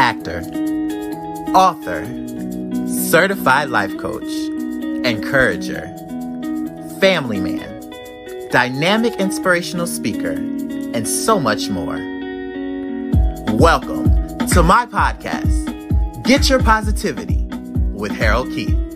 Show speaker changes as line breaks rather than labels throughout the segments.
actor, author, certified life coach, encourager, family man, dynamic inspirational speaker, and so much more. Welcome to my podcast, Get Your Positivity with Harold Keith.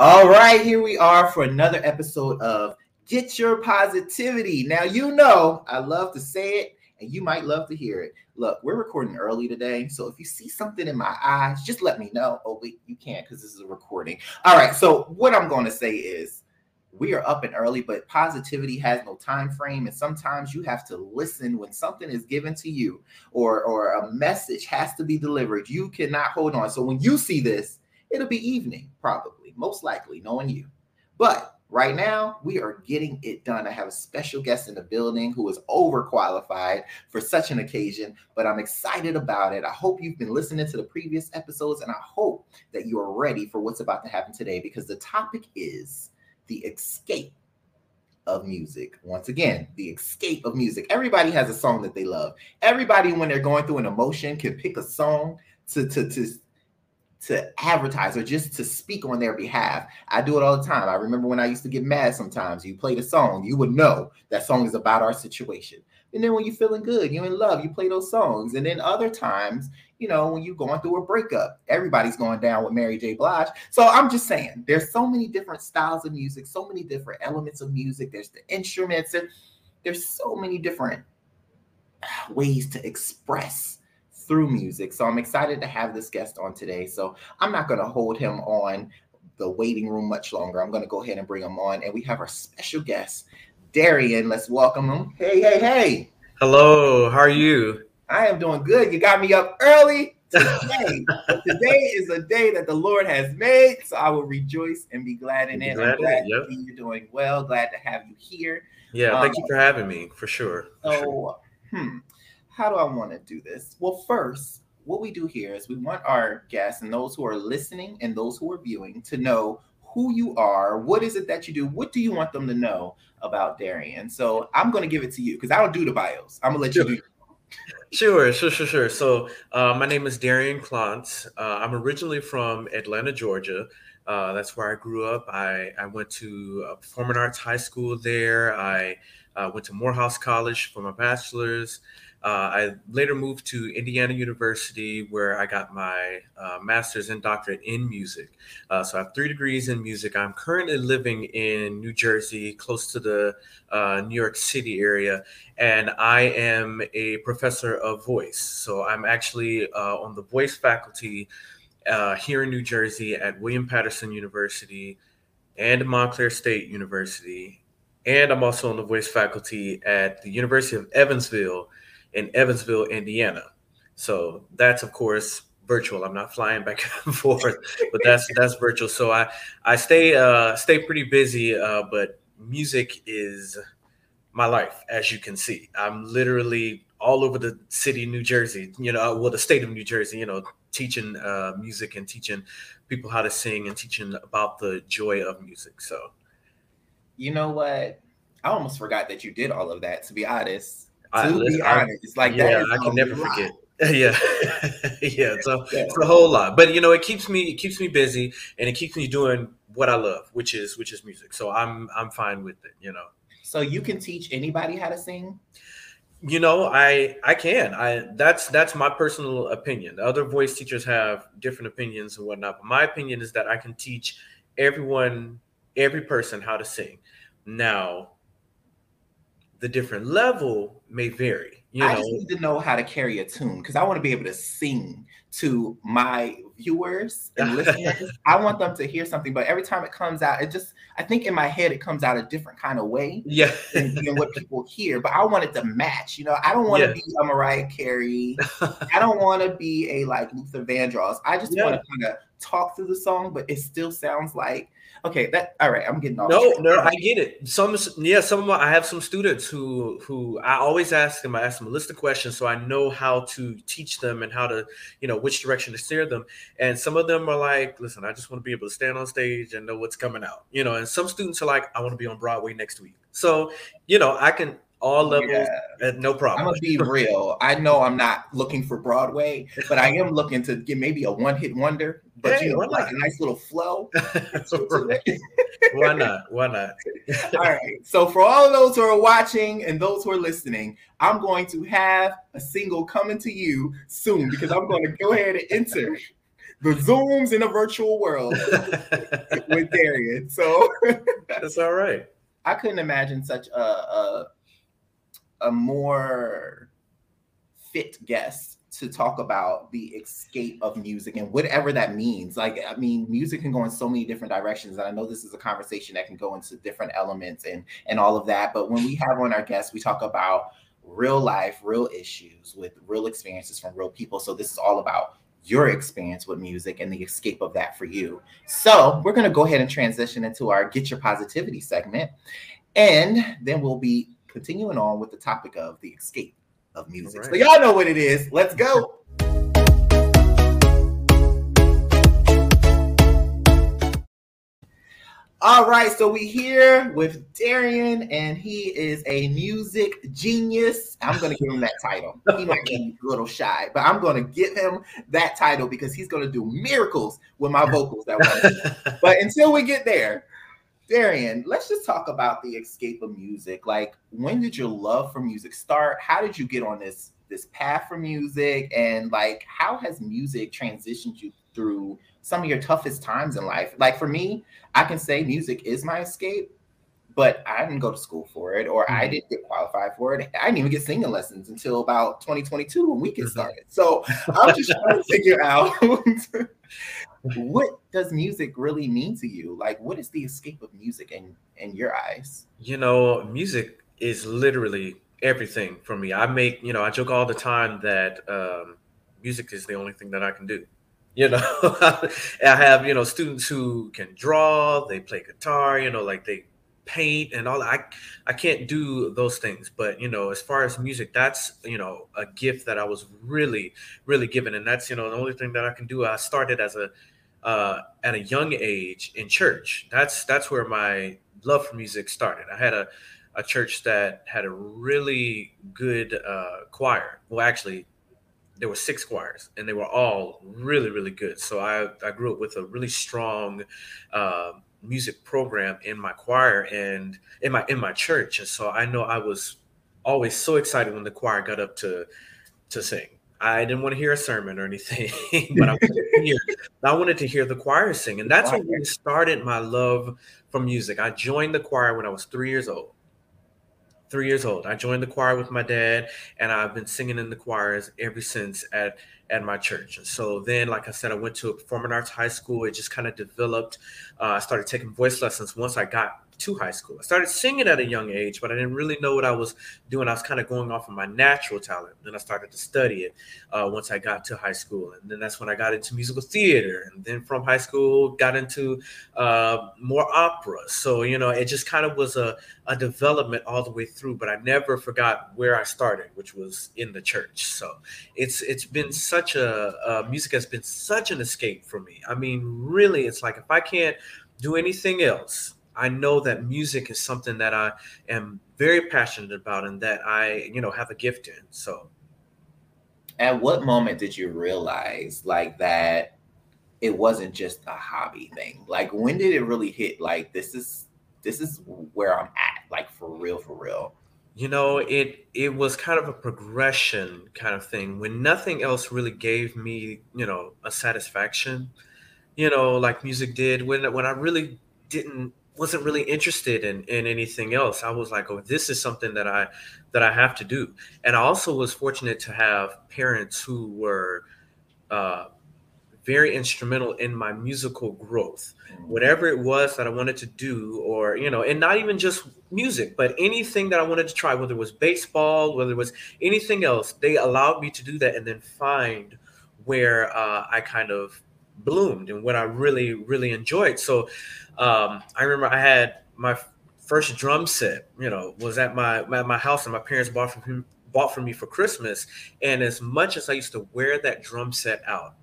All right, here we are for another episode of Get Your Positivity. Now, you know, I love to say it and you might love to hear it. Look, we're recording early today. So if you see something in my eyes, just let me know. Oh, wait, you can't because this is a recording. All right. So, what I'm going to say is, we are up and early, but positivity has no time frame. And sometimes you have to listen when something is given to you or, or a message has to be delivered. You cannot hold on. So when you see this, it'll be evening, probably, most likely, knowing you. But right now, we are getting it done. I have a special guest in the building who is overqualified for such an occasion, but I'm excited about it. I hope you've been listening to the previous episodes, and I hope that you are ready for what's about to happen today because the topic is the escape of music. Once again, the escape of music. Everybody has a song that they love. Everybody, when they're going through an emotion, can pick a song to, to, to to advertise or just to speak on their behalf. I do it all the time. I remember when I used to get mad sometimes. You played a song, you would know that song is about our situation. And then when you're feeling good, you're in love, you play those songs. And then other times, you know, when you're going through a breakup, everybody's going down with Mary J. Blige. So I'm just saying, there's so many different styles of music, so many different elements of music. There's the instruments, and there's so many different ways to express through music. So I'm excited to have this guest on today. So I'm not going to hold him on the waiting room much longer. I'm going to go ahead and bring him on. And we have our special guest, Darian. Let's welcome him. Hey, hey, hey.
Hello. How are you?
I am doing good. You got me up early today. today is a day that the Lord has made. So I will rejoice and be glad in it. Glad I'm glad yep. you're doing well. Glad to have you here.
Yeah, um, thank you um, for having me for sure.
For so, sure. hmm how do I want to do this? Well, first, what we do here is we want our guests and those who are listening and those who are viewing to know who you are, what is it that you do, what do you want them to know about Darian? So I'm going to give it to you because I don't do the bios. I'm going to let sure. you do.
Sure, sure, sure, sure. So uh, my name is Darian Klontz. Uh, I'm originally from Atlanta, Georgia. Uh, that's where I grew up. I, I went to a Performing Arts High School there. I uh, went to Morehouse College for my bachelor's. Uh, I later moved to Indiana University, where I got my uh, master's and doctorate in music. Uh, so I have three degrees in music. I'm currently living in New Jersey, close to the New York City area, and I am a professor of voice. So I'm actually on the voice faculty uh, here in New Jersey at William Paterson University and Montclair State University. And I'm also on the voice faculty at the University of Evansville in Evansville, Indiana. So that's of course virtual. I'm not flying back and forth, but that's that's virtual. So I I stay uh stay pretty busy, uh, but music is my life, as you can see. I'm literally all over the city, New Jersey. You know, well, the state of New Jersey. You know, teaching uh, music and teaching people how to sing and teaching about the joy of music. So,
you know what? I almost forgot that you did all of that. To be honest, I, to be honest, it's like
yeah, I can never forget. yeah, yeah, yeah. it's a whole lot, but you know, it keeps me it keeps me busy and it keeps me doing what I love, which is which is music. So I'm I'm fine with it, you know.
So you can teach anybody how to sing.
You know, I I can. I that's that's my personal opinion. Other voice teachers have different opinions and whatnot, but my opinion is that I can teach everyone, every person how to sing. Now, the different level may vary.
You know? I just need to know how to carry a tune because I want to be able to sing to my viewers and listeners. I want them to hear something, but every time it comes out, it just I think in my head it comes out a different kind of way.
Yeah.
than, than what people hear. But I want it to match. You know, I don't want to yeah. be a Mariah Carey. I don't want to be a like Luther Vandross. I just yeah. want to kind of talk through the song, but it still sounds like okay. That all right. I'm getting off.
No, no, I get it. Some, yeah, some of my, I have some students who who I always ask them. I ask them a list of questions so I know how to teach them and how to, you know, which direction to steer them. And some of them are like, listen, I just want to be able to stand on stage and know what's coming out, you know. And some students are like, I want to be on Broadway next week. So, you know, I can all levels, yeah. no problem.
I'm gonna be real. I know I'm not looking for Broadway, but I am looking to get maybe a one hit wonder. But hey, you know, like a nice little flow.
why not? Why not?
all right. So for all of those who are watching and those who are listening, I'm going to have a single coming to you soon because I'm going to go ahead and enter the zooms in a virtual world with Darian. So
that's all right.
I couldn't imagine such a, a a more fit guest to talk about the escape of music and whatever that means. Like, I mean, music can go in so many different directions. And I know this is a conversation that can go into different elements and and all of that. But when we have on our guests, we talk about real life, real issues with real experiences from real people. So this is all about your experience with music and the escape of that for you. So we're going to go ahead and transition into our Get Your Positivity segment. And then we'll be continuing on with the topic of the escape of music. Right. So y'all know what it is. Let's go. All right, so we here with Darian, and he is a music genius. I'm going to give him that title. He might be a little shy, but I'm going to give him that title because he's going to do miracles with my vocals. That one. but until we get there, Darian, let's just talk about the escape of music. Like, when did your love for music start? How did you get on this this path for music? And like, how has music transitioned you through some of your toughest times in life? Like for me, I can say music is my escape, but I didn't go to school for it, or mm-hmm. I didn't get qualified for it. I didn't even get singing lessons until about 2022 when we get mm-hmm. started. So I'm just trying to figure out what does music really mean to you? Like, what is the escape of music in in your eyes?
You know, music is literally everything for me. I make, you know, I joke all the time that um, music is the only thing that I can do. You know, I have you know students who can draw, they play guitar, you know, like they paint and all I I can't do those things. But you know as far as music that's you know a gift that I was really really given. And that's you know the only thing that I can do. I started as a uh, at a young age in church. That's that's where my love for music started. I had a a church that had a really good uh, choir. Well actually there were six choirs and they were all really really good. So i i grew up with a really strong uh, music program in my choir and in my in my church. And so i know i was always so excited when the choir got up to to sing. I didn't want to hear a sermon or anything but I wanted, to hear, I wanted to hear the choir sing. And that's what really started my love for music. I joined the choir when i was three years old three years old. I joined the choir with my dad, and I've been singing in the choirs ever since at at my church. And so then, like I said, I went to a performing arts high school. It just kind of developed. Uh, I started taking voice lessons once I got to high school. I started singing at a young age, but I didn't really know what I was doing. I was kind of going off of my natural talent. Then I started to study it uh, once I got to high school, and then that's when I got into musical theater. And then from high school, got into uh, more opera. So you know, it just kind of was a, a development all the way through. But I never forgot where I started, which was in the church. So it's it's been such a uh, music has been such an escape for me. I mean, really, it's like if I can't do anything else I know that music is something that I am very passionate about and that I, you know, have a gift in. So
at what moment did you realize like that it wasn't just a hobby thing? Like when did it really hit like this is this is where I'm at, like for real, for real?
You know, it it was kind of a progression kind of thing when nothing else really gave me, you know, a satisfaction, you know, like music did when when I really didn't wasn't really interested in in anything else. I was like, oh, this is something that I that I have to do. And I also was fortunate to have parents who were uh, very instrumental in my musical growth. Mm. Whatever it was that I wanted to do, or you know, and not even just music, but anything that I wanted to try, whether it was baseball, whether it was anything else, they allowed me to do that and then find where uh, I kind of bloomed and what I really, really enjoyed. So um, I remember I had my first drum set, you know, was at my at my house and my parents bought from him bought for me for Christmas. And as much as I used to wear that drum set out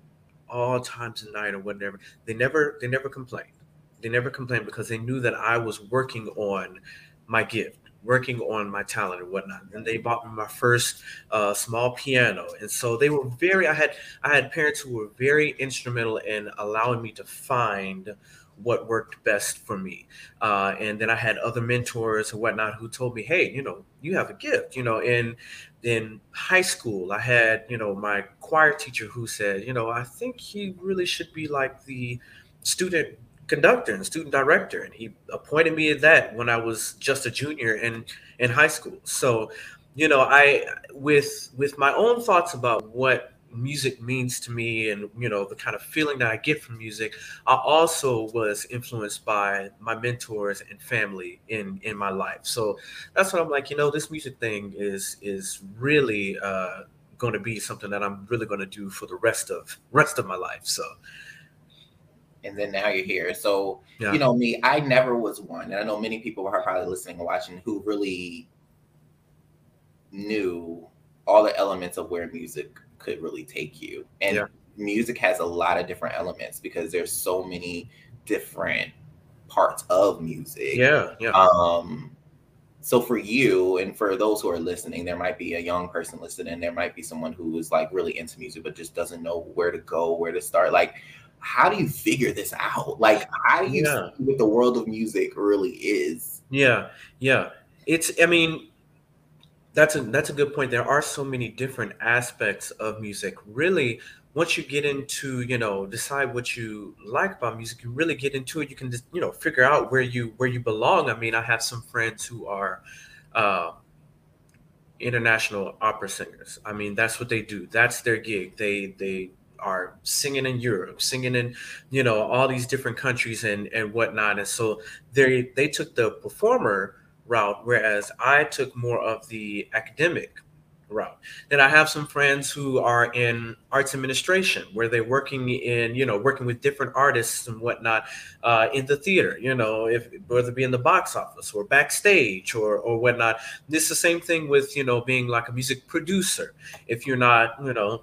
all times of night or whatever, they never they never complained. They never complained because they knew that I was working on my gift working on my talent and whatnot. And they bought me my first uh, small piano, and so they were very. I had I had parents who were very instrumental in allowing me to find what worked best for me. Uh, and then I had other mentors and whatnot who told me, "Hey, you know, you have a gift." You know, in in high school, I had you know my choir teacher who said, "You know, I think he really should be like the student conductor and student director and he appointed me at that when i was just a junior in in high school. So you know i with with my own thoughts about what music means to me and you know the kind of feeling that i get from music i also was influenced by my mentors and family in in my life. So that's what i'm like you know this music thing is is really uh going to be something that i'm really going to do for the rest of rest of my life. So
and then now you're here. So, yeah. you know, me, I never was one, and I know many people are probably listening and watching who really knew all the elements of where music could really take you. And yeah. music has a lot of different elements because there's so many different parts of music.
Yeah, yeah.
Um, so for you and for those who are listening, there might be a young person listening. There might be someone who is like really into music but just doesn't know where to go, where to start. Like, how do you figure this out? Like, how do you yeah. see what the world of music really is?
Yeah, yeah. It's, I mean, that's a that's a good point. There are so many different aspects of music. Really, once you get into, you know, decide what you like about music, you really get into it. You can just, you know, figure out where you where you belong. I mean, I have some friends who are. Uh, international opera singers. I mean, that's what they do. That's their gig. They they are singing in Europe, singing in, you know, all these different countries and and whatnot. And so they they took the performer route, whereas I took more of the academic route. Then I have some friends who are in arts administration, where they're working in, you know, working with different artists and whatnot uh, in the theater. You know, if whether it be in the box office or backstage or or whatnot. It's the same thing with you know being like a music producer. If you're not, you know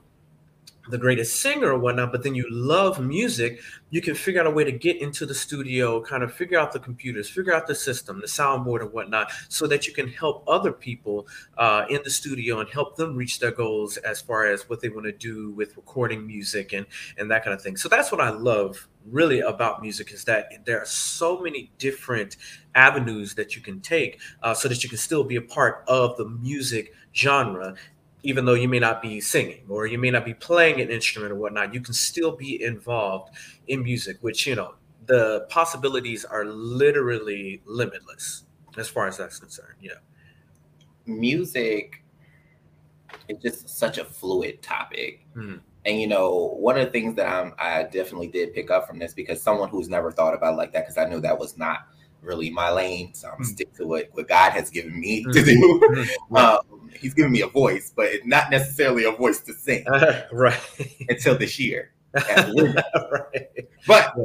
the greatest singer or whatnot, but then you love music, you can figure out a way to get into the studio, kind of figure out the computers, figure out the system, the soundboard and whatnot, so that you can help other people uh, in the studio and help them reach their goals as far as what they want to do with recording music and and that kind of thing. So that's what I love really about music is that there are so many different avenues that you can take uh, so that you can still be a part of the music genre even though you may not be singing or you may not be playing an instrument or whatnot, you can still be involved in music, which, you know, the possibilities are literally limitless as far as that's concerned. Yeah.
Music is just such a fluid topic. Mm. And you know, one of the things that I'm I definitely did pick up from this because someone who's never thought about like that, because I knew that was not really my lane. So I'm mm. stick to what, what God has given me to do. Mm. um, he's giving me a voice, but it's not necessarily a voice to sing. Uh,
right.
Until this year. right. But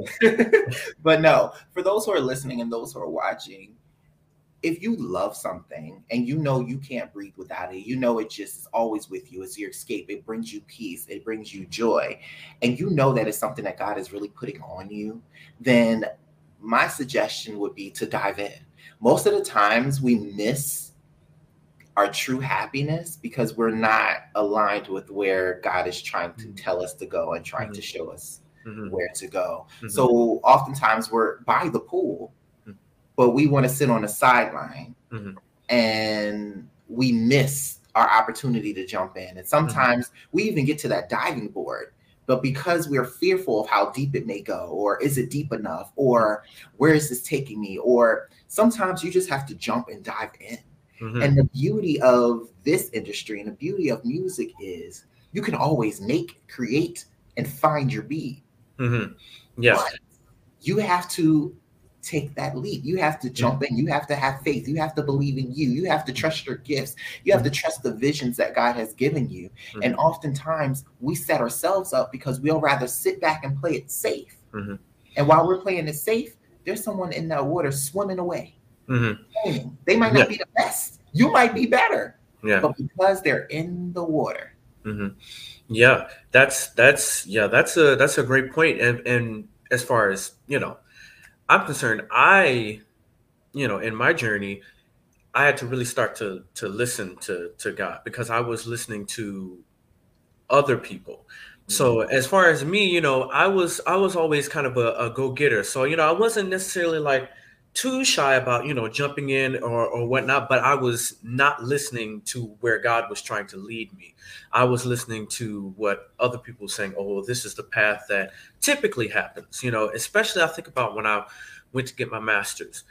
but no, for those who are listening and those who are watching, if you love something and you know you can't breathe without it, you know it just is always with you. It's your escape. It brings you peace. It brings you joy. And you know that it's something that God is really putting on you, then my suggestion would be to dive in. Most of the times we miss our true happiness because we're not aligned with where God is trying to mm-hmm. tell us to go and trying mm-hmm. to show us mm-hmm. where to go. Mm-hmm. So oftentimes we're by the pool, mm-hmm. but we want to sit on the sideline mm-hmm. and we miss our opportunity to jump in. And sometimes we even get to that diving board but because we're fearful of how deep it may go, or is it deep enough, or where is this taking me, or sometimes you just have to jump and dive in. Mm-hmm. And the beauty of this industry and the beauty of music is you can always make, create, and find your beat.
Mm-hmm. Yes.
But you have to take that leap. You have to jump in. You have to have faith. You have to believe in you. You have to trust your gifts. You have to trust the visions that God has given you. Mm-hmm. And oftentimes we set ourselves up because we'll rather sit back and play it safe. Mm-hmm. And while we're playing it safe, there's someone in that water swimming away. Mm-hmm. They might not yeah. be the best. You might be better.
Yeah.
But because they're in the water.
Mm-hmm. Yeah, that's that's yeah, that's a that's a great point. And and as far as you know, I'm concerned, I, you know, in my journey, I had to really start to to listen to to God because I was listening to other people. So mm-hmm. as far as me, you know, I was I was always kind of a, a go getter. So you know, I wasn't necessarily like too shy about you know jumping in or, or whatnot but i was not listening to where god was trying to lead me i was listening to what other people were saying oh this is the path that typically happens you know especially i think about when i went to get my master's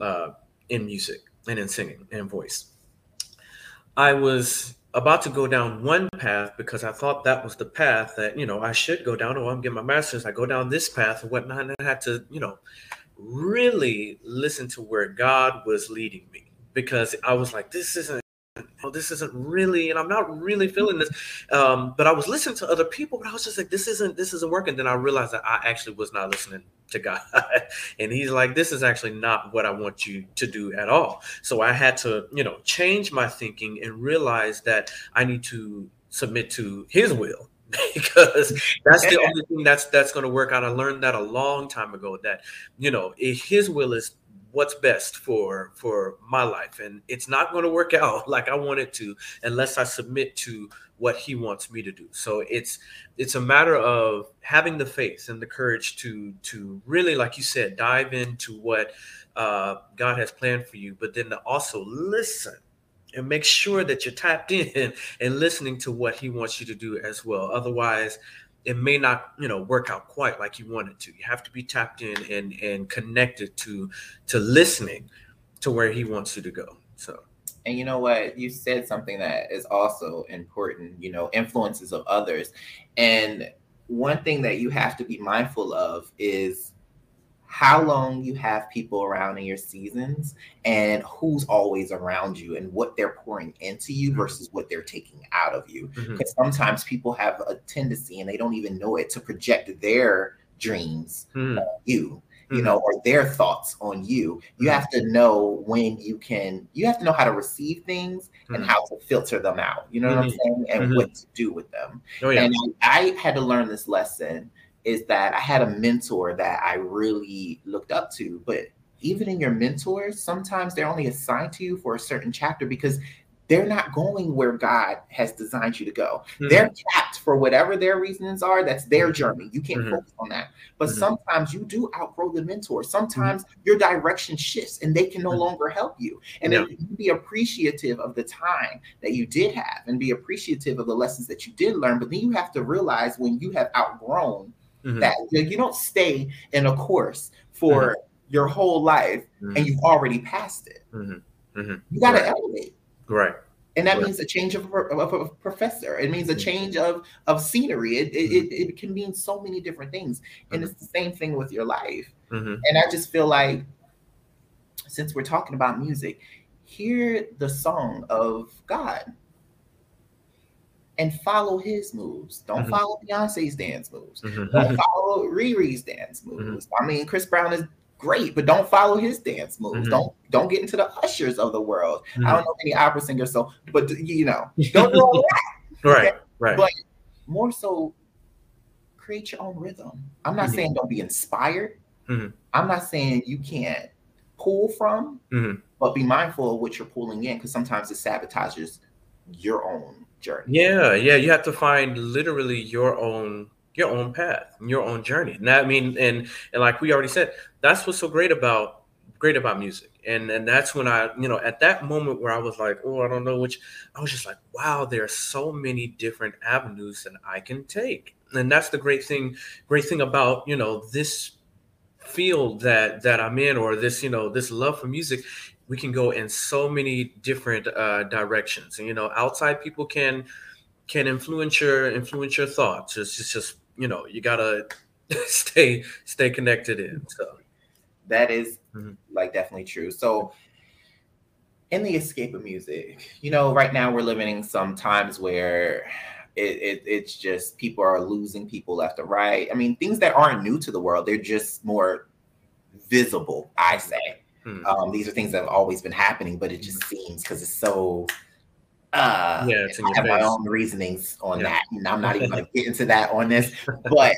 uh, in music and in singing and voice i was about to go down one path because I thought that was the path that you know I should go down. Oh, I'm getting my master's. I go down this path and whatnot, and I had to you know really listen to where God was leading me because I was like, this isn't oh, this isn't really, and I'm not really feeling this. Um, but I was listening to other people, but I was just like, this isn't, this isn't working. Then I realized that I actually was not listening to God. and he's like, this is actually not what I want you to do at all. So I had to, you know, change my thinking and realize that I need to submit to his will because that's the only thing that's that's going to work out. I learned that a long time ago that you know his will is what's best for for my life and it's not going to work out like I want it to unless I submit to what he wants me to do. So it's it's a matter of having the faith and the courage to to really like you said dive into what uh, God has planned for you, but then to also listen and make sure that you're tapped in and listening to what he wants you to do as well. Otherwise, it may not, you know, work out quite like you want it to. You have to be tapped in and and connected to to listening to where he wants you to go. So
and you know what? You said something that is also important, you know, influences of others. And one thing that you have to be mindful of is how long you have people around in your seasons and who's always around you and what they're pouring into you mm-hmm. versus what they're taking out of you. Because mm-hmm. sometimes people have a tendency and they don't even know it to project their dreams mm-hmm. on you. You know, mm-hmm. or their thoughts on you. You mm-hmm. have to know when you can, you have to know how to receive things and mm-hmm. how to filter them out. You know what I'm saying? And what to do with them. Oh, yeah. And I had to learn this lesson is that I had a mentor that I really looked up to. But even in your mentors, sometimes they're only assigned to you for a certain chapter because they're not going where God has designed you to go. Mm-hmm. They're capped for whatever their reasons are. That's their mm-hmm. journey. You can't mm-hmm. focus on that. But mm-hmm. sometimes you do outgrow the mentor. Sometimes mm-hmm. your direction shifts and they can no mm-hmm. longer help you. And yeah. then be appreciative of the time that you did have and be appreciative of the lessons that you did learn. But then you have to realize when you have outgrown mm-hmm. that you don't stay in a course for mm-hmm. your whole life mm-hmm. and you've already passed it. Mm-hmm. Mm-hmm. You got to right. elevate.
Right.
And that
right.
means a change of a, of a, professor. It means a mm-hmm. change of of scenery. It, it, it, it, can mean so many different things. And it's the same thing with your life. And I just feel like since we're talking about music, hear the song of God and follow his moves. Don't mm-hmm. follow Beyonce's dance moves. Mm-hmm. Don't follow Riri's dance mm-hmm. moves. Mm-hmm. I mean, Chris Brown is great, but don't follow his dance moves. Mm-hmm. Don't don't get into the Ushers of the world. I don't mm-hmm. know any opera singers, so but you know, don't do all
that. right, okay? right.
But more so, create your own rhythm. I'm not saying don't be inspired. I'm not saying you can't pull from, but be mindful of what you're pulling in because sometimes it sabotages your own journey.
Yeah, yeah, you have to find literally your own your own path, your own journey. And that I mean, and and like we already said, that's what's so great about great about music. And and that's when I, you know, at that moment where I was like, oh, I don't know which, I was just like, wow, there are so many different avenues that I can take. And that's the great thing, great thing about, you know, this field that that I'm in or this, you know, this love for music we can go in so many different uh, directions and you know outside people can can influence your influence your thoughts it's just, just you know you gotta stay stay connected in so
that is, mm-hmm. like definitely true. So in the escape of music, you know, right now we're living in some times where it, it, it's just people are losing people left or right. I mean, things that aren't new to the world, they're just more visible, I say. Hmm. Um, these are things that have always been happening, but it just seems because it's so uh yeah, it's I have face. my own reasonings on yeah. that. And I'm not even gonna get into that on this. But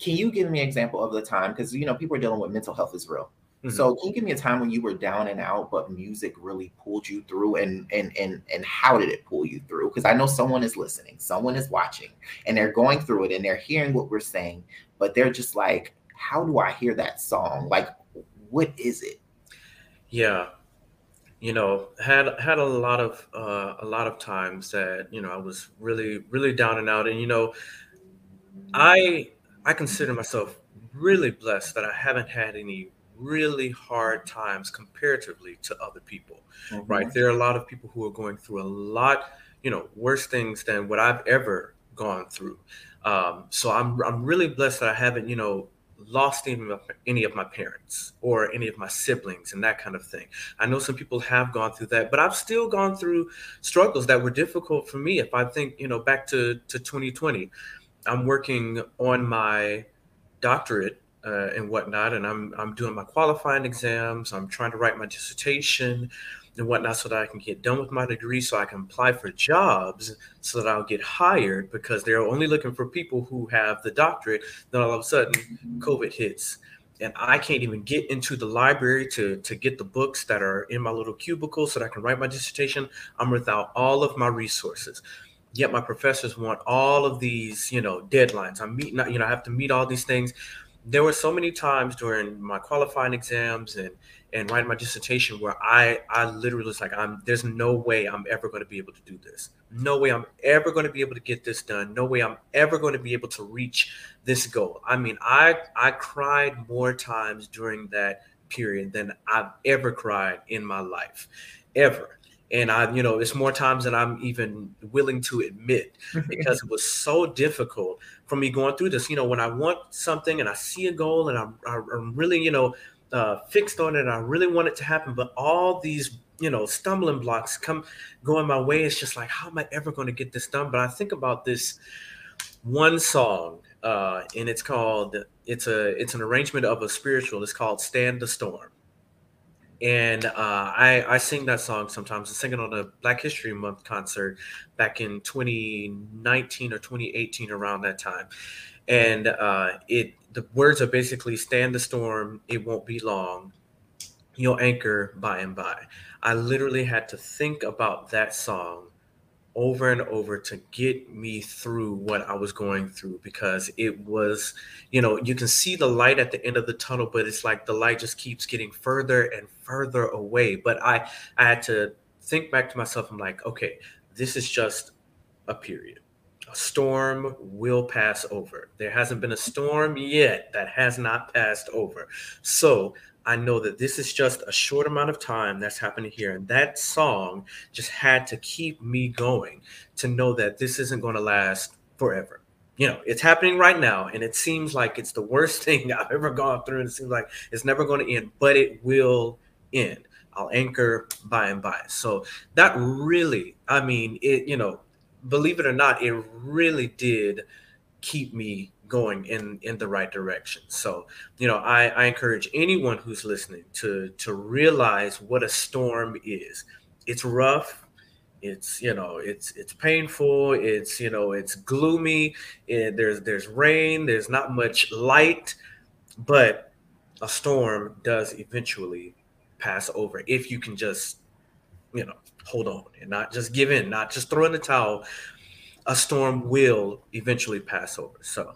can you give me an example of the time? Because you know, people are dealing with mental health is real. Mm-hmm. So can you give me a time when you were down and out, but music really pulled you through and and and and how did it pull you through? Because I know someone is listening, someone is watching, and they're going through it and they're hearing what we're saying, but they're just like, how do I hear that song? Like, what is it?
Yeah. You know, had had a lot of uh, a lot of times that you know I was really really down and out, and you know, I I consider myself really blessed that I haven't had any really hard times comparatively to other people, mm-hmm. right? There are a lot of people who are going through a lot, you know, worse things than what I've ever gone through. Um, so I'm I'm really blessed that I haven't, you know, lost any of, any of my parents or any of my siblings and that kind of thing. I know some people have gone through that, but I've still gone through struggles that were difficult for me. If I think, you know, back to to 2020, I'm working on my doctorate uh, and whatnot, and I'm I'm doing my qualifying exams. I'm trying to write my dissertation and whatnot so that I can get done with my degree, so I can apply for jobs, so that I'll get hired because they're only looking for people who have the doctorate. Then all of a sudden, COVID hits, and I can't even get into the library to to get the books that are in my little cubicle so that I can write my dissertation. I'm without all of my resources yet my professors want all of these you know deadlines i'm meeting you know i have to meet all these things there were so many times during my qualifying exams and and writing my dissertation where I I literally was like I'm there's no way I'm ever going to be able to do this. No way I'm ever going to be able to get this done. No way I'm ever going to be able to reach this goal. I mean, I I cried more times during that period than I've ever cried in my life. Ever and I, you know, it's more times than I'm even willing to admit because it was so difficult for me going through this. You know, when I want something and I see a goal and I'm, I'm really, you know, uh, fixed on it, I really want it to happen, but all these, you know, stumbling blocks come going my way. It's just like, how am I ever going to get this done? But I think about this one song, uh, and it's called, it's a, it's an arrangement of a spiritual. It's called "Stand the Storm." and uh, I I sing that song sometimes. I sing it on a Black History Month concert back in 2019 or 2018, around that time. And uh, it the words are basically "Stand the storm, it won't be long. You'll anchor by and by." I literally had to think about that song over and over to get me through what I was going through because it was, you know, you can see the light at the end of the tunnel, but it's like the light just keeps getting further and further away. But I I had to think back to myself. I'm like, okay, this is just a period. A storm will pass over. There hasn't been a storm yet that has not passed over. So I know that this is just a short amount of time that's happening here. And that song just had to keep me going to know that this isn't going to last forever. You know, it's happening right now, and it seems like it's the worst thing I've ever gone through. And it seems like it's never going to end, but it will end. I'll anchor by and by. So that really, I mean, it, you know, believe it or not, it really did keep me going in in the right direction. So you know i i encourage anyone who's listening to to realize what a storm is. It's rough. It's you know it's it's painful. It's you know it's gloomy. It, there's there's rain. There's not much light. But a storm does eventually pass over if you can just you know hold on and not just give in not just throw in the towel a storm will eventually pass over so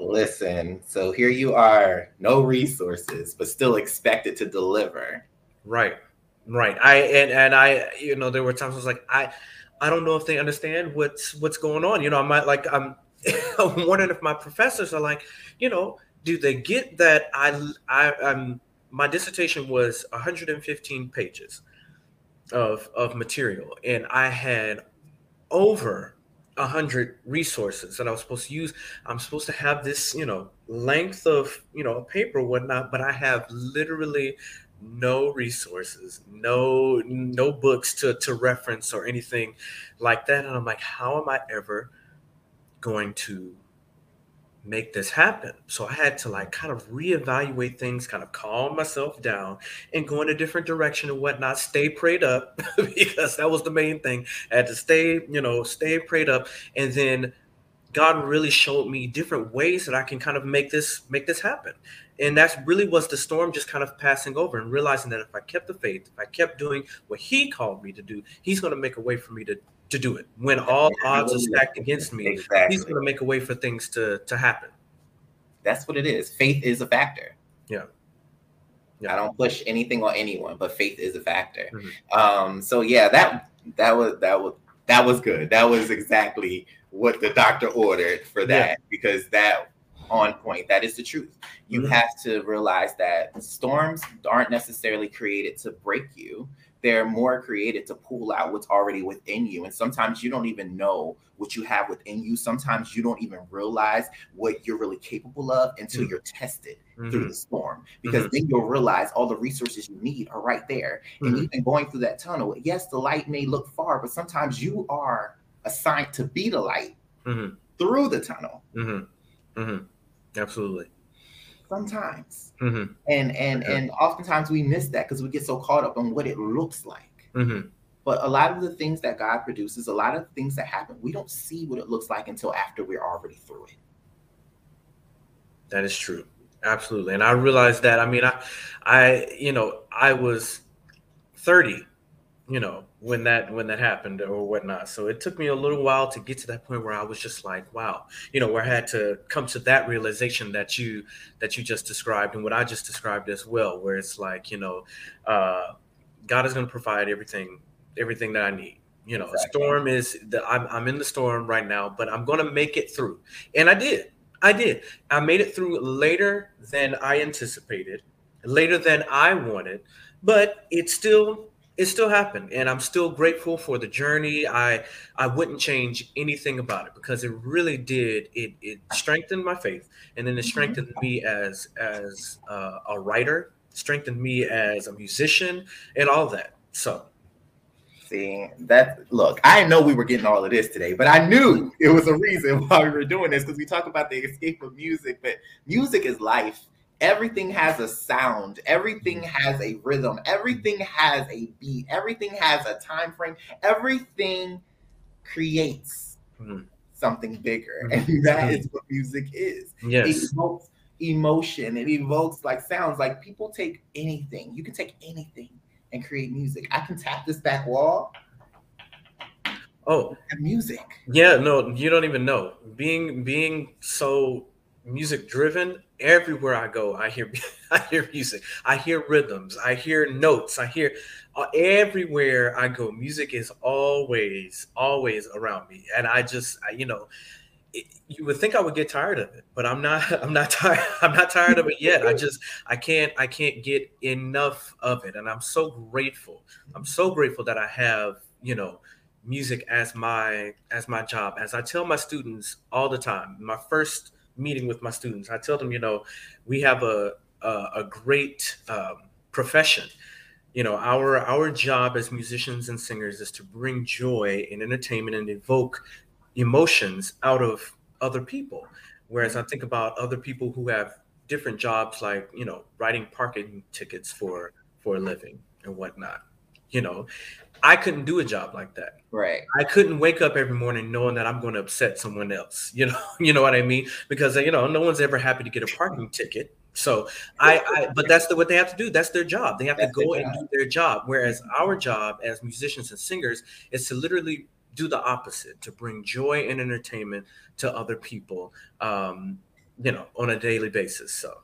Listen, so here you are, no resources, but still expected to deliver.
Right. Right. I and and I, you know, there were times I was like, I I don't know if they understand what's what's going on. You know, I might like I'm I'm wondering if my professors are like, you know, do they get that I I I'm my dissertation was 115 pages of of material and I had over a hundred resources that I was supposed to use. I'm supposed to have this, you know, length of, you know, paper, whatnot, but I have literally no resources, no no books to to reference or anything like that. And I'm like, how am I ever going to make this happen. So I had to like kind of reevaluate things, kind of calm myself down and go in a different direction and whatnot, stay prayed up because that was the main thing. I had to stay, you know, stay prayed up. And then God really showed me different ways that I can kind of make this make this happen. And that's really was the storm just kind of passing over and realizing that if I kept the faith, if I kept doing what he called me to do, he's going to make a way for me to to do it. When all odds are stacked against me, exactly. he's going to make a way for things to to happen.
That's what it is. Faith is a factor.
Yeah.
yeah. I don't push anything on anyone, but faith is a factor. Mm-hmm. Um, so yeah, that that was that was that was good. That was exactly what the doctor ordered for that yeah. because that on point. That is the truth. You mm-hmm. have to realize that storms aren't necessarily created to break you they're more created to pull out what's already within you. And sometimes you don't even know what you have within you. Sometimes you don't even realize what you're really capable of until mm-hmm. you're tested mm-hmm. through the storm. Because mm-hmm. then you'll realize all the resources you need are right there. And mm-hmm. even going through that tunnel, yes, the light may look far, but sometimes you are assigned to be the light mm-hmm. through the tunnel.
Mm-hmm. Absolutely
sometimes. Mm-hmm. and and and oftentimes we miss that because we get so caught up on what it looks like. Mm-hmm. but a lot of the things that god produces a lot of the things that happen we don't see what it looks like until after we're already through it.
That is true. Absolutely. And i realized that i mean i i you know i was 30 you know when that when that happened or whatnot. So it took me a little while to get to that point where i was just like wow you know where i had to come to that realization that you that you just described and what i just described as well where it's like you know uh god is going to provide everything everything that i need. You know exactly. storm is the I'm, I'm in the storm right now but i'm going to make it through. And i did. I did. I made it through later than i anticipated later than i wanted but it still it still happened and i'm still grateful for the journey. I i wouldn't change anything about it because it really did it it strengthened my faith and then it mm-hmm. strengthened me as as uh, a writer strengthened me as a musician and all that. So.
See that look, I know we were getting all of this today, but I knew it was a reason why we were doing this because we talk about the escape of music, but music is life everything has a sound. Everything has a rhythm. Everything has a beat. Everything has a time frame. Everything creates mm-hmm. something bigger. Mm-hmm. and that is what music is.
Yes.
it evokes emotion. It evokes like sounds. Like people take anything. You can take anything and create music. I can tap this back wall.
Oh.
Music.
Yeah no you don't even know. Being being so music driven everywhere i go i hear i hear music. I hear rhythms. I hear notes. I hear uh, everywhere i go music is always always around me. And i just I, you know it, you would think i would get tired of it but i'm not i'm not tired i'm not tired of it yet. I just i can't i can't get enough of it. And i'm so grateful. I'm so grateful that i have you know music as my as my job. As i tell my students all the time my first meeting with my students. I tell them, you know, we have a a, a great um, profession. You know, our our job as musicians and singers is to bring joy and entertainment and evoke emotions out of other people. Whereas I think about other people who have different jobs, like you know, writing parking tickets for for a living and whatnot. You know, I couldn't do a job like that.
Right.
I couldn't wake up every morning knowing that I'm going to upset someone else. You know, you know what I mean? Because you know, no one's ever happy to get a parking ticket. So I, I but that's the, what they have to do. That's their job. They have that's to go and do their job. Whereas our job as musicians and singers is to literally do the opposite, to bring joy and entertainment to other people, um, you know, on a daily basis. So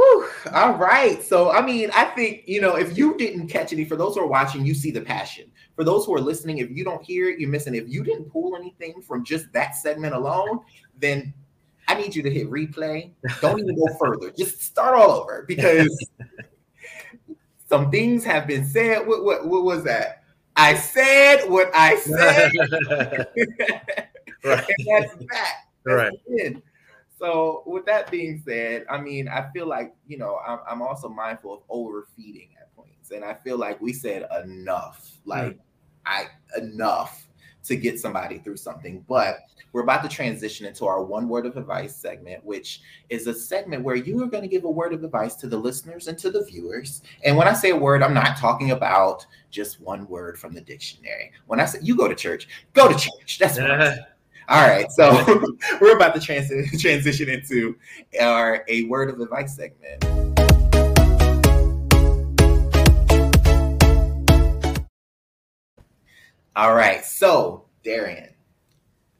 Woo. All right. So, I mean, I think, you know, if you didn't catch any, for those who are watching, you see the passion. For those who are listening, if you don't hear it, you're missing. If you didn't pull anything from just that segment alone, then I need you to hit replay. Don't even go further. Just start all over because some things have been said. What, what, what was that? I said what I said.
right.
and that's that. That's
Right.
So with that being said, I mean, I feel like you know, I'm, I'm also mindful of overfeeding at points, and I feel like we said enough, like hmm. I enough to get somebody through something. But we're about to transition into our one word of advice segment, which is a segment where you are going to give a word of advice to the listeners and to the viewers. And when I say a word, I'm not talking about just one word from the dictionary. When I say you go to church, go to church. That's what I'm saying. All right, so we're about to trans- transition into our a word of advice segment. All right, so Darian,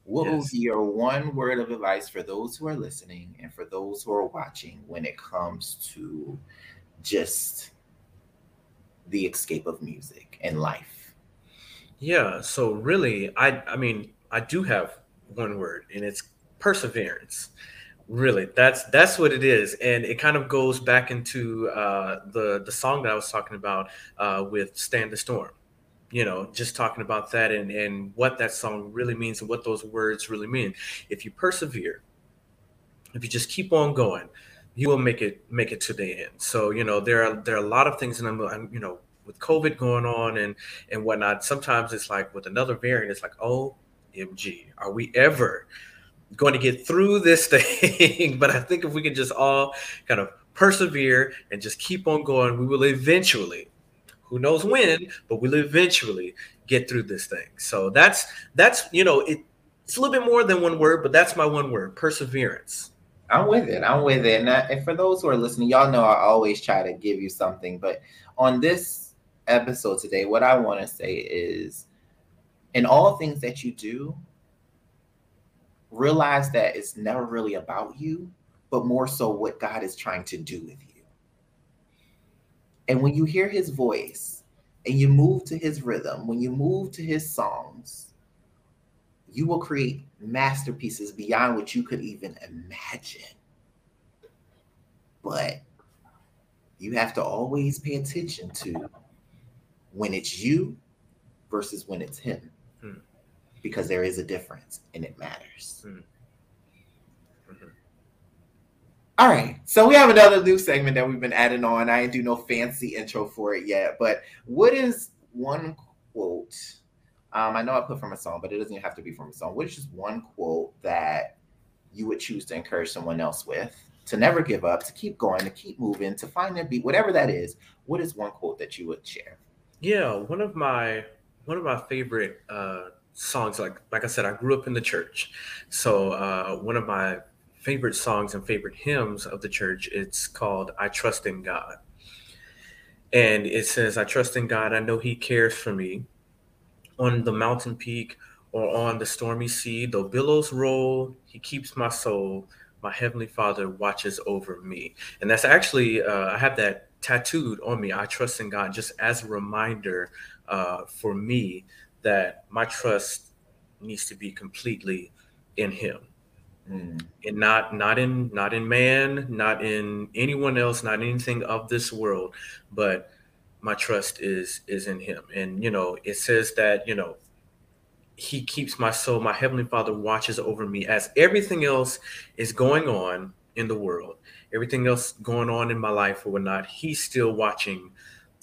what would
Yes.
be your one word of advice for those who are listening and for those who are watching when it comes to just the escape of music and life?
Yeah, so really, I I mean, I do have one word, and it's perseverance. Really, that's that's what it is, and it kind of goes back into uh, the the song that I was talking about uh, with "Stand the Storm." You know, just talking about that and and what that song really means and what those words really mean. If you persevere, if you just keep on going, you will make it make it to the end. So you know, there are there are a lot of things, and I'm, I'm you know, with COVID going on and and whatnot. Sometimes it's like with another variant, it's like, oh, MG, are we ever going to get through this thing? but I think if we can just all kind of persevere and just keep on going, we will eventually, who knows when, but we'll eventually get through this thing. So that's that's you know, it, it's a little bit more than one word, but that's my one word, perseverance.
I'm with it. I'm with it. And, I, and for those who are listening, y'all know I always try to give you something. But on this episode today, what I want to say is in all things that you do, realize that it's never really about you, but more so what God is trying to do with you. And when you hear his voice and you move to his rhythm, when you move to his songs, you will create masterpieces beyond what you could even imagine. But you have to always pay attention to when it's you versus when it's him. Because there is a difference and it matters.
Hmm. Mhm.
All right. So we have another new segment that we've been adding on. I didn't do no fancy intro for it yet, but what is one quote? Um, I know I put from a song, but it doesn't even have to be from a song. What is just one quote that you would choose to encourage someone else with to never give up, to keep going, to keep moving, to find their beat, whatever that is? What is one quote that you would share?
Yeah, one of my one of my favorite uh, songs, like like I said, I grew up in the church, so uh, one of my favorite songs and favorite hymns of the church, it's called "I Trust in God," and it says, "I trust in God. I know He cares for me. On the mountain peak or on the stormy sea, though billows roll, He keeps my soul. My heavenly Father watches over me." And that's actually uh, I have that tattooed on me. I trust in God, just as a reminder uh, for me that my trust needs to be completely in Him,
Mm,
and not not in not in man, not in anyone else, not anything of this world, but my trust is is in Him. And you know, it says that you know He keeps my soul. My heavenly Father watches over me as everything else is going on in the world everything else going on in my life or whatnot, he's still watching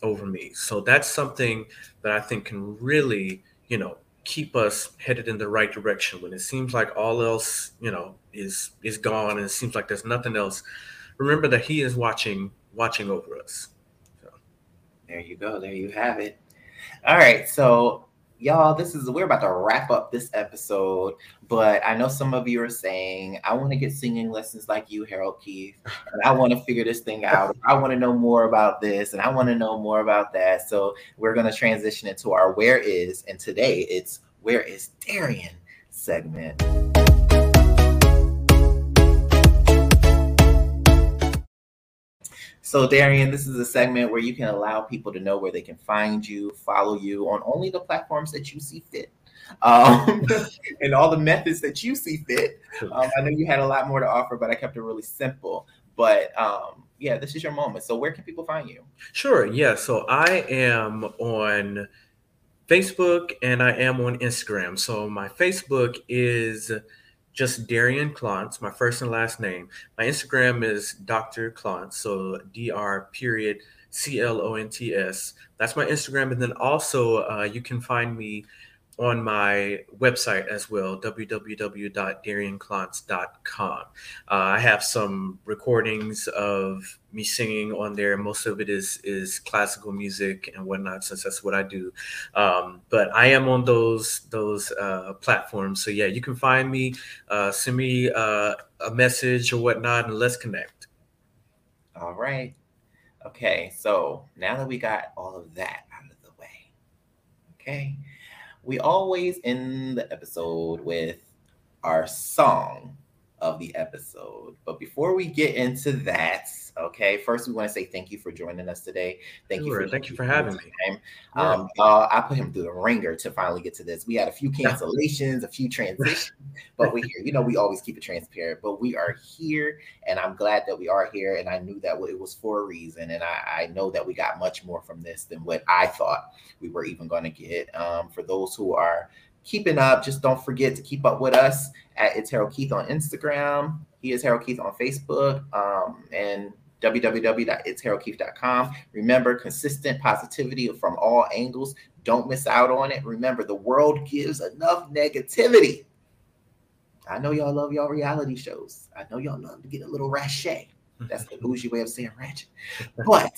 over me. So that's something that I think can really, you know, keep us headed in the right direction when it seems like all else, you know, is is gone and it seems like there's nothing else. Remember that he is watching watching over us.
there you go. There you have it. All right. So y'all this is we're about to wrap up this episode but i know some of you are saying i want to get singing lessons like you harold keith and i want to figure this thing out. I want to know more about this and i want to know more about that. So we're going to transition into our where is and today it's where is darian segment So, Darian, this is a segment where you can allow people to know where they can find you, follow you on only the platforms that you see fit, um, and all the methods that you see fit. Um, I know you had a lot more to offer, but I kept it really simple. But um, yeah, this is your moment. So, where can people find you?
Sure. Yeah. So I am on Facebook and I am on Instagram. So my Facebook is just Darian Clonts, my first and last name. My Instagram is Dr. Clonts, so Dr. period C L O N T S. That's my Instagram, and then also uh, you can find me on my website as well, www.darianclonts.com. Uh, I have some recordings of me singing on there. Most of it is is classical music and whatnot, since that's what I do. Um, but I am on those those uh, platforms, so yeah, you can find me. Uh, send me uh, a message or whatnot, and let's connect.
All right. Okay, so now that we got all of that out of the way, okay we always end the episode with our song of the episode. But before we get into that, okay, first we want to say thank you for joining us today. Thank
sure,
you for
thank you for having me.
Um, yeah. uh, I put him through the ringer to finally get to this. We had a few cancellations, a few transitions, but we're here. You know, we always keep it transparent, but we are here, and I'm glad that we are here. And I knew that it was for a reason, and I, I know that we got much more from this than what I thought we were even going to get. Um, for those who are keeping up. Just don't forget to keep up with us at It's Harold Keith on Instagram. He is Harold Keith on Facebook um, and www.itsharoldkeith.com. Remember, consistent positivity from all angles. Don't miss out on it. Remember, the world gives enough negativity. I know y'all love y'all reality shows. I know y'all love to get a little ratchet. That's the bougie way of saying ratchet. But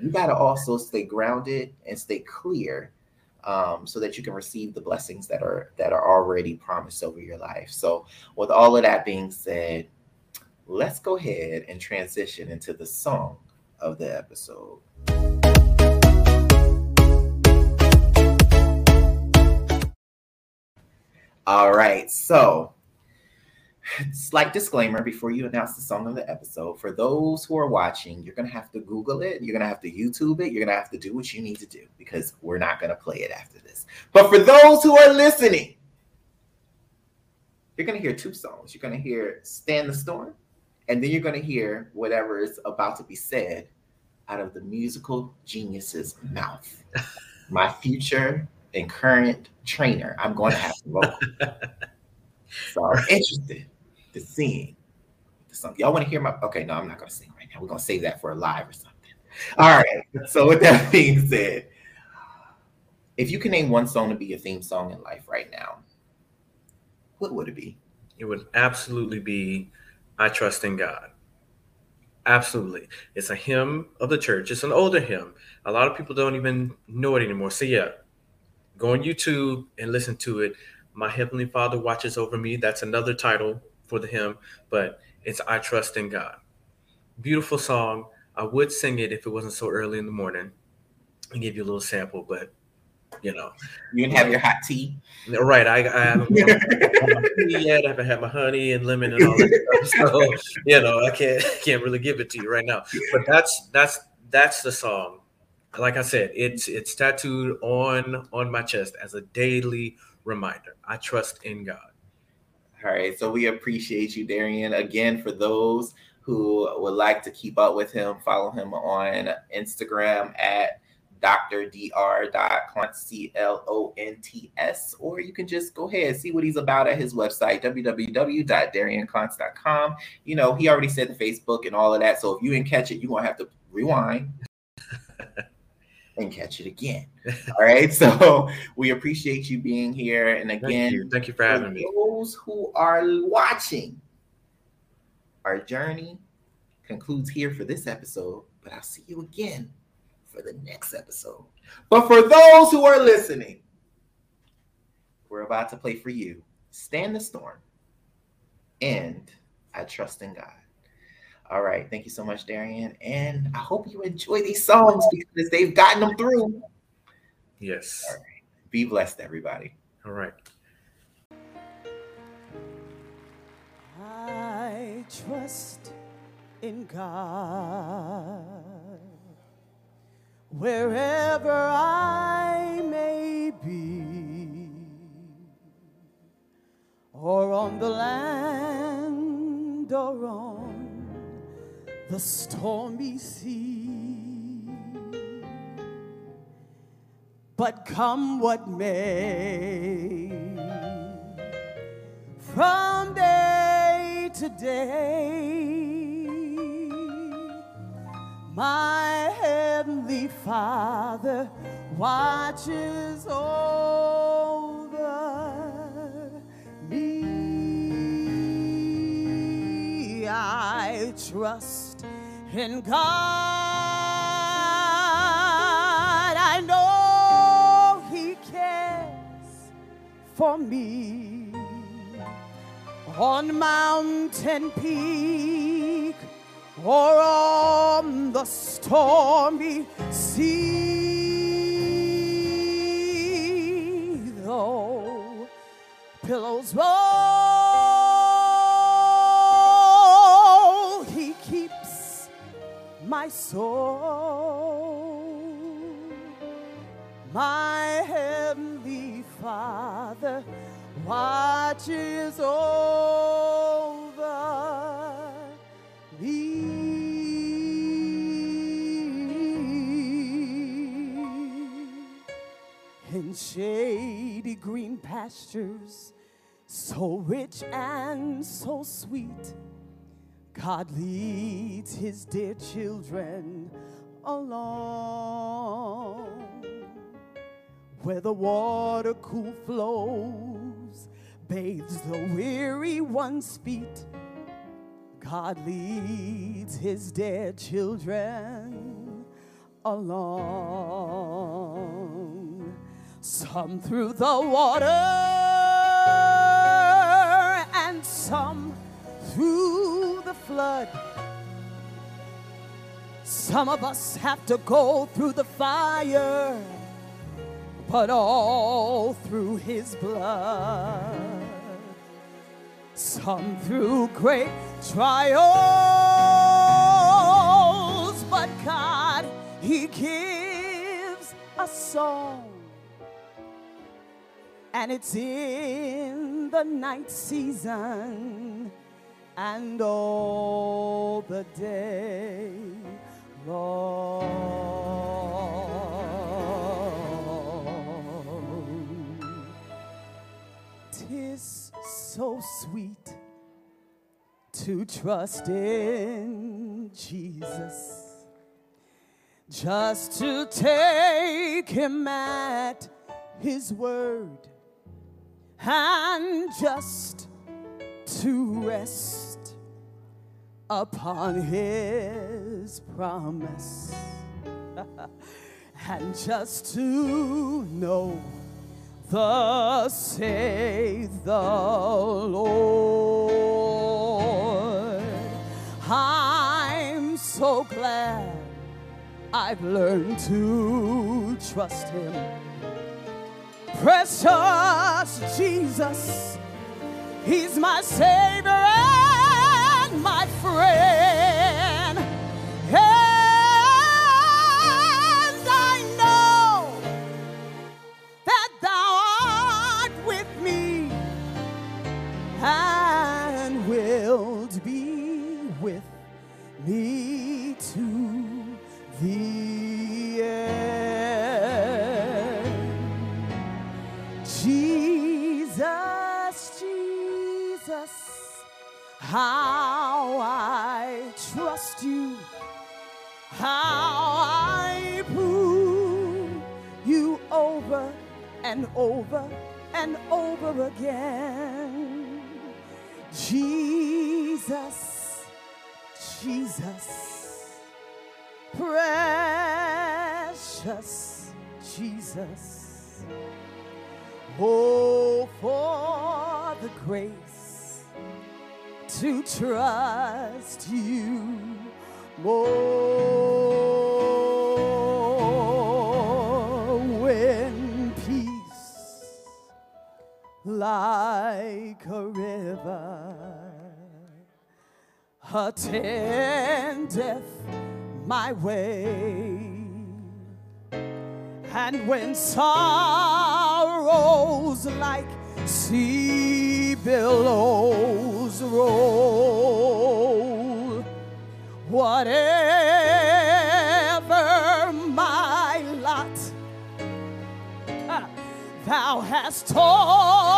you got to also stay grounded and stay clear um, so that you can receive the blessings that are that are already promised over your life. So, with all of that being said, let's go ahead and transition into the song of the episode. All right, so slight disclaimer before you announce the song of the episode. For those who are watching you're going to have to google it you're going to have to youtube it you're going to have to do what you need to do because we're not going to play it after this. But for those who are listening you're going to hear two songs. You're going to hear stand the storm and then you're going to hear whatever is about to be said out of the musical genius's mouth. My future and current trainer. I'm going to have to vote. So I'm interested to sing the Y'all want to hear my? Okay, no, I'm not going to sing right now. We're going to save that for a live or something. All right. So with that being said, if you can name one song to be your theme song in life right now, what would it be?
It would absolutely be "I Trust in God." Absolutely, it's a hymn of the church. It's an older hymn. A lot of people don't even know it anymore. So yeah, go on YouTube and listen to it. My Heavenly Father watches over me. That's another title for the hymn, but it's I Trust in God. Beautiful song. I would sing it if it wasn't so early in the morning and give you a little sample, but you know.
You can have your hot tea.
Right. I, I haven't yet. I haven't had my honey and lemon and all that stuff. So, you know, I can't can't really give it to you right now. But that's that's that's the song. Like I said, it's it's tattooed on on my chest as a daily reminder. I trust in God.
All right. So we appreciate you, Darian. Again, for those who would like to keep up with him, follow him on Instagram at Dr. Dr. C L O N T S, or you can just go ahead see what he's about at his website, www.darianclonts.com. You know, he already said the Facebook and all of that. So if you didn't catch it, you're going to have to rewind and catch it again. All right. So we appreciate you being here. And again, thank
you, thank you for having me.
Those who are watching, our journey concludes here for this episode, but I'll see you again for the next episode. But for those who are listening, we're about to play for you Stand the Storm and I Trust in God. All right. Thank you so much, Darian. And I hope you enjoy these songs because they've gotten them through.
Yes.
All right. Be blessed, everybody.
All right.
I trust in God wherever I may be or on the land or on the stormy sea. but come what may. From day to day, my heavenly Father watches over me. I trust in God. I know He cares for me. On mountain peak or on the stormy sea, though pillows roll, my soul. My heavenly Father watches over me. In shady green pastures, so rich and so sweet, God leads his dear children along where the water cool flows, bathes the weary one's feet. God leads his dear children along, some through the water and some through flood. Some of us have to go through the fire but all through his blood. Some through great trials, but God, he gives a song. And it's in the night season and all the day long. Tis so sweet to trust in Jesus, just to take him at his word, and just to rest upon his promise. And just to know the say the Lord. I'm so glad I've learned to trust him. Precious Jesus He's my Savior my friend. And over and over again. Jesus, Jesus, precious Jesus. Oh, for the grace to trust you more like a river attendeth my way. And when sorrows like sea billows roll, whatever my lot, thou hast told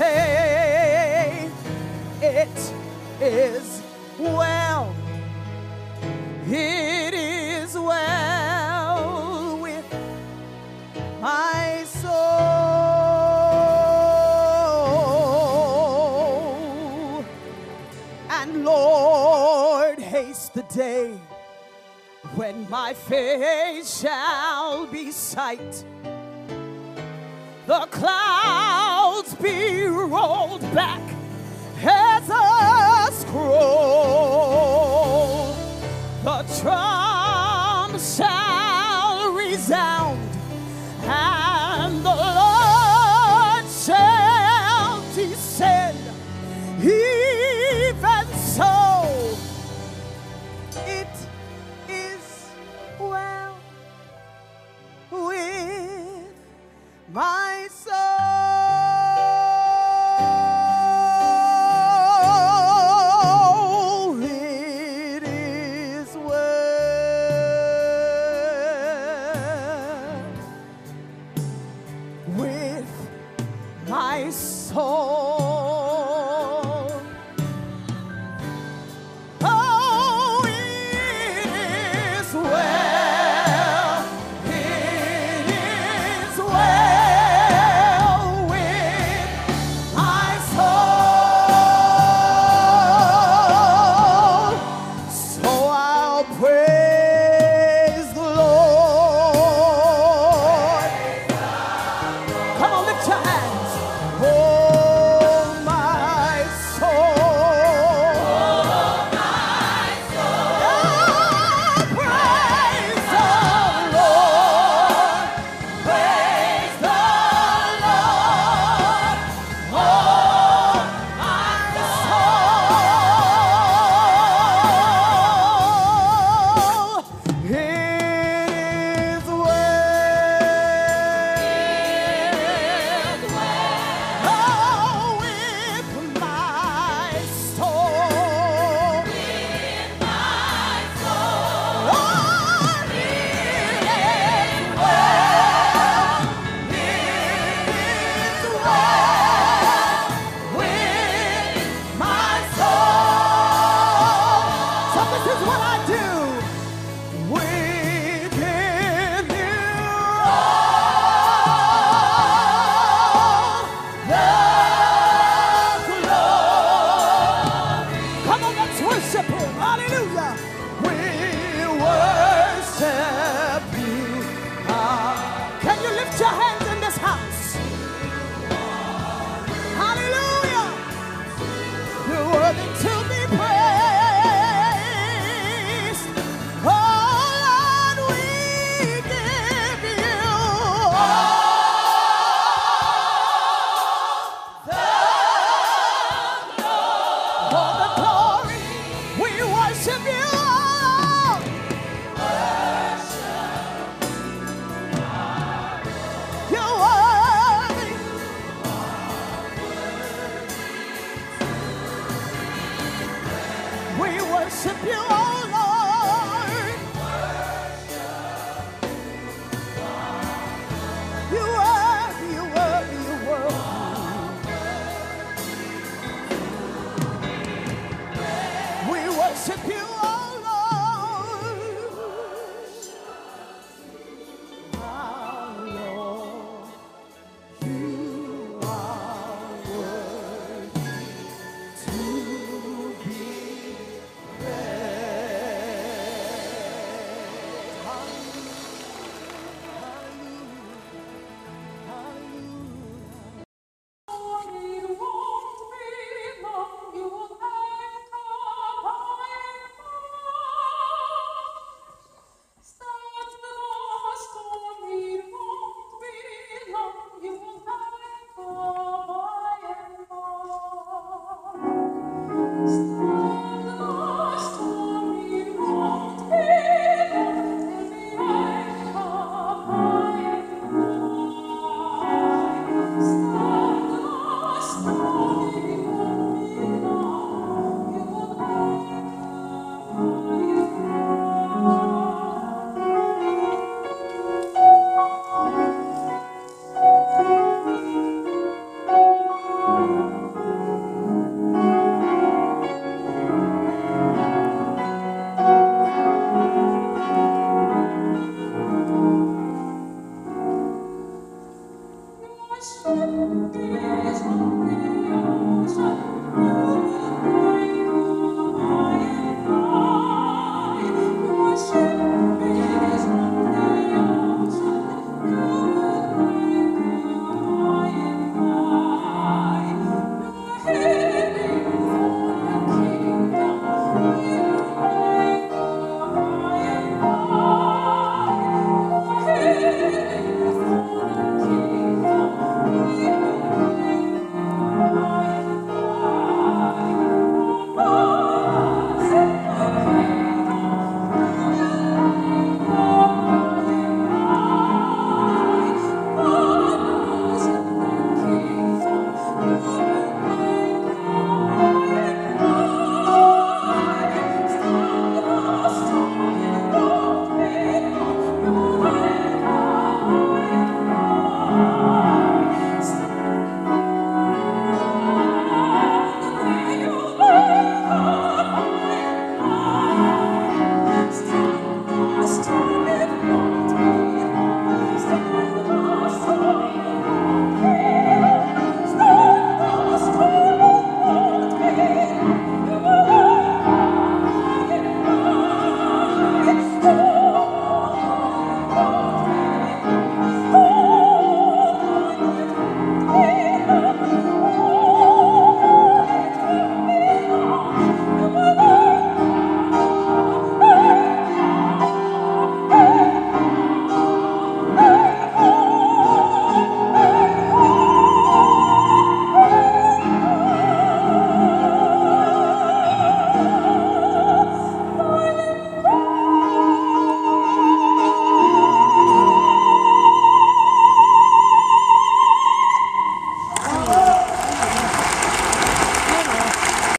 say, It is well. It is well with my soul. And Lord, haste the day when my face shall be sight. The cloud clouds be rolled back as a scroll. The trial